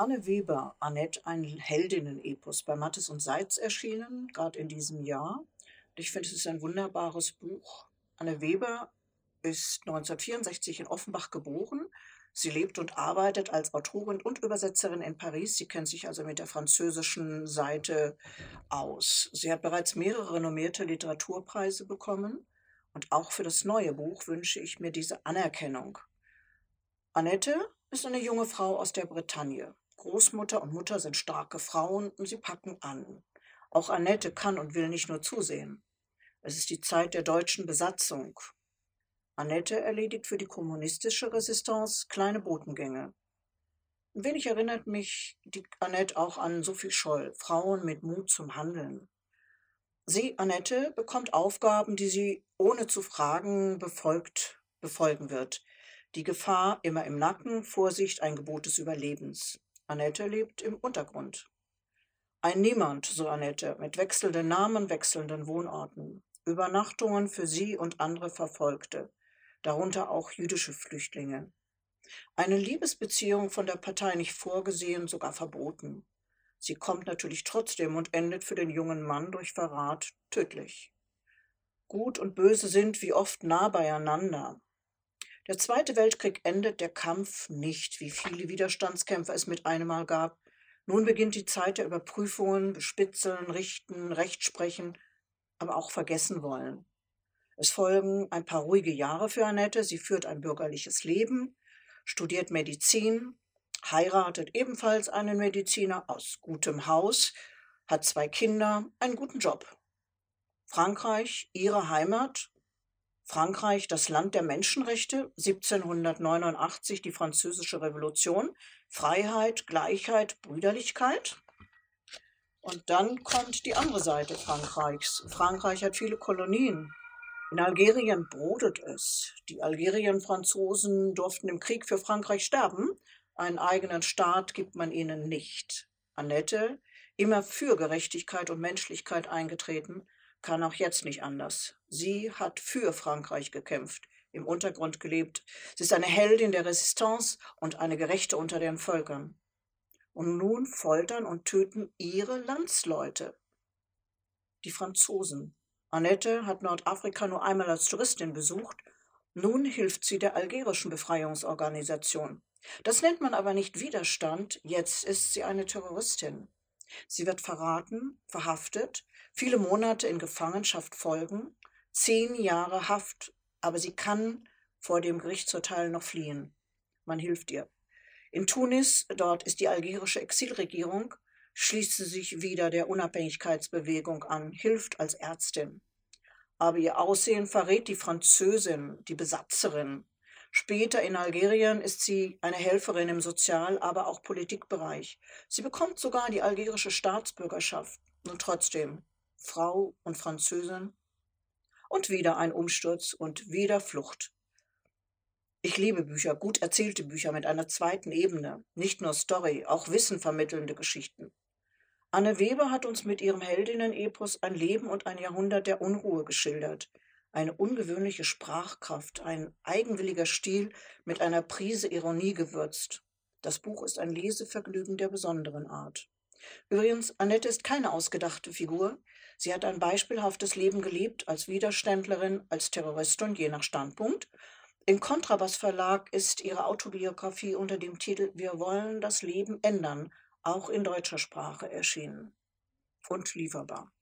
Anne Weber, Annette, ein Heldinnen-Epos bei Mattes und Seitz erschienen, gerade in diesem Jahr. Ich finde, es ist ein wunderbares Buch. Anne Weber ist 1964 in Offenbach geboren. Sie lebt und arbeitet als Autorin und Übersetzerin in Paris. Sie kennt sich also mit der französischen Seite aus. Sie hat bereits mehrere renommierte Literaturpreise bekommen. Und auch für das neue Buch wünsche ich mir diese Anerkennung. Annette ist eine junge Frau aus der Bretagne. Großmutter und Mutter sind starke Frauen und sie packen an. Auch Annette kann und will nicht nur zusehen. Es ist die Zeit der deutschen Besatzung. Annette erledigt für die kommunistische Resistance kleine Botengänge. Ein wenig erinnert mich die Annette auch an Sophie Scholl, Frauen mit Mut zum Handeln. Sie, Annette, bekommt Aufgaben, die sie ohne zu fragen befolgt, befolgen wird. Die Gefahr immer im Nacken, Vorsicht, ein Gebot des Überlebens. Annette lebt im Untergrund. Ein Niemand, so Annette, mit wechselnden Namen, wechselnden Wohnorten. Übernachtungen für sie und andere Verfolgte, darunter auch jüdische Flüchtlinge. Eine Liebesbeziehung von der Partei nicht vorgesehen, sogar verboten. Sie kommt natürlich trotzdem und endet für den jungen Mann durch Verrat tödlich. Gut und Böse sind wie oft nah beieinander. Der Zweite Weltkrieg endet der Kampf nicht, wie viele Widerstandskämpfer es mit einem Mal gab. Nun beginnt die Zeit der Überprüfungen, Bespitzeln, Richten, Rechtsprechen, aber auch vergessen wollen. Es folgen ein paar ruhige Jahre für Annette. Sie führt ein bürgerliches Leben, studiert Medizin, heiratet ebenfalls einen Mediziner aus gutem Haus, hat zwei Kinder, einen guten Job. Frankreich, ihre Heimat. Frankreich, das Land der Menschenrechte, 1789 die Französische Revolution, Freiheit, Gleichheit, Brüderlichkeit. Und dann kommt die andere Seite Frankreichs. Frankreich hat viele Kolonien. In Algerien brodelt es. Die Algerien-Franzosen durften im Krieg für Frankreich sterben, einen eigenen Staat gibt man ihnen nicht. Annette, immer für Gerechtigkeit und Menschlichkeit eingetreten, kann auch jetzt nicht anders. Sie hat für Frankreich gekämpft, im Untergrund gelebt. Sie ist eine Heldin der Resistance und eine Gerechte unter den Völkern. Und nun foltern und töten ihre Landsleute. Die Franzosen. Annette hat Nordafrika nur einmal als Touristin besucht. Nun hilft sie der algerischen Befreiungsorganisation. Das nennt man aber nicht Widerstand, jetzt ist sie eine Terroristin. Sie wird verraten, verhaftet, viele Monate in Gefangenschaft folgen, zehn Jahre Haft, aber sie kann vor dem Gerichtsurteil noch fliehen. Man hilft ihr. In Tunis, dort ist die algerische Exilregierung, schließt sie sich wieder der Unabhängigkeitsbewegung an, hilft als Ärztin. Aber ihr Aussehen verrät die Französin, die Besatzerin, Später in Algerien ist sie eine Helferin im Sozial-, aber auch Politikbereich. Sie bekommt sogar die algerische Staatsbürgerschaft. Und trotzdem Frau und Französin. Und wieder ein Umsturz und wieder Flucht. Ich liebe Bücher, gut erzählte Bücher mit einer zweiten Ebene. Nicht nur Story, auch Wissen vermittelnde Geschichten. Anne Weber hat uns mit ihrem Heldinnen-Epos ein Leben und ein Jahrhundert der Unruhe geschildert eine ungewöhnliche Sprachkraft, ein eigenwilliger Stil mit einer Prise Ironie gewürzt. Das Buch ist ein Lesevergnügen der besonderen Art. Übrigens, Annette ist keine ausgedachte Figur. Sie hat ein beispielhaftes Leben gelebt, als Widerständlerin, als Terroristin, je nach Standpunkt. Im Kontrabass Verlag ist ihre Autobiografie unter dem Titel Wir wollen das Leben ändern, auch in deutscher Sprache erschienen und lieferbar.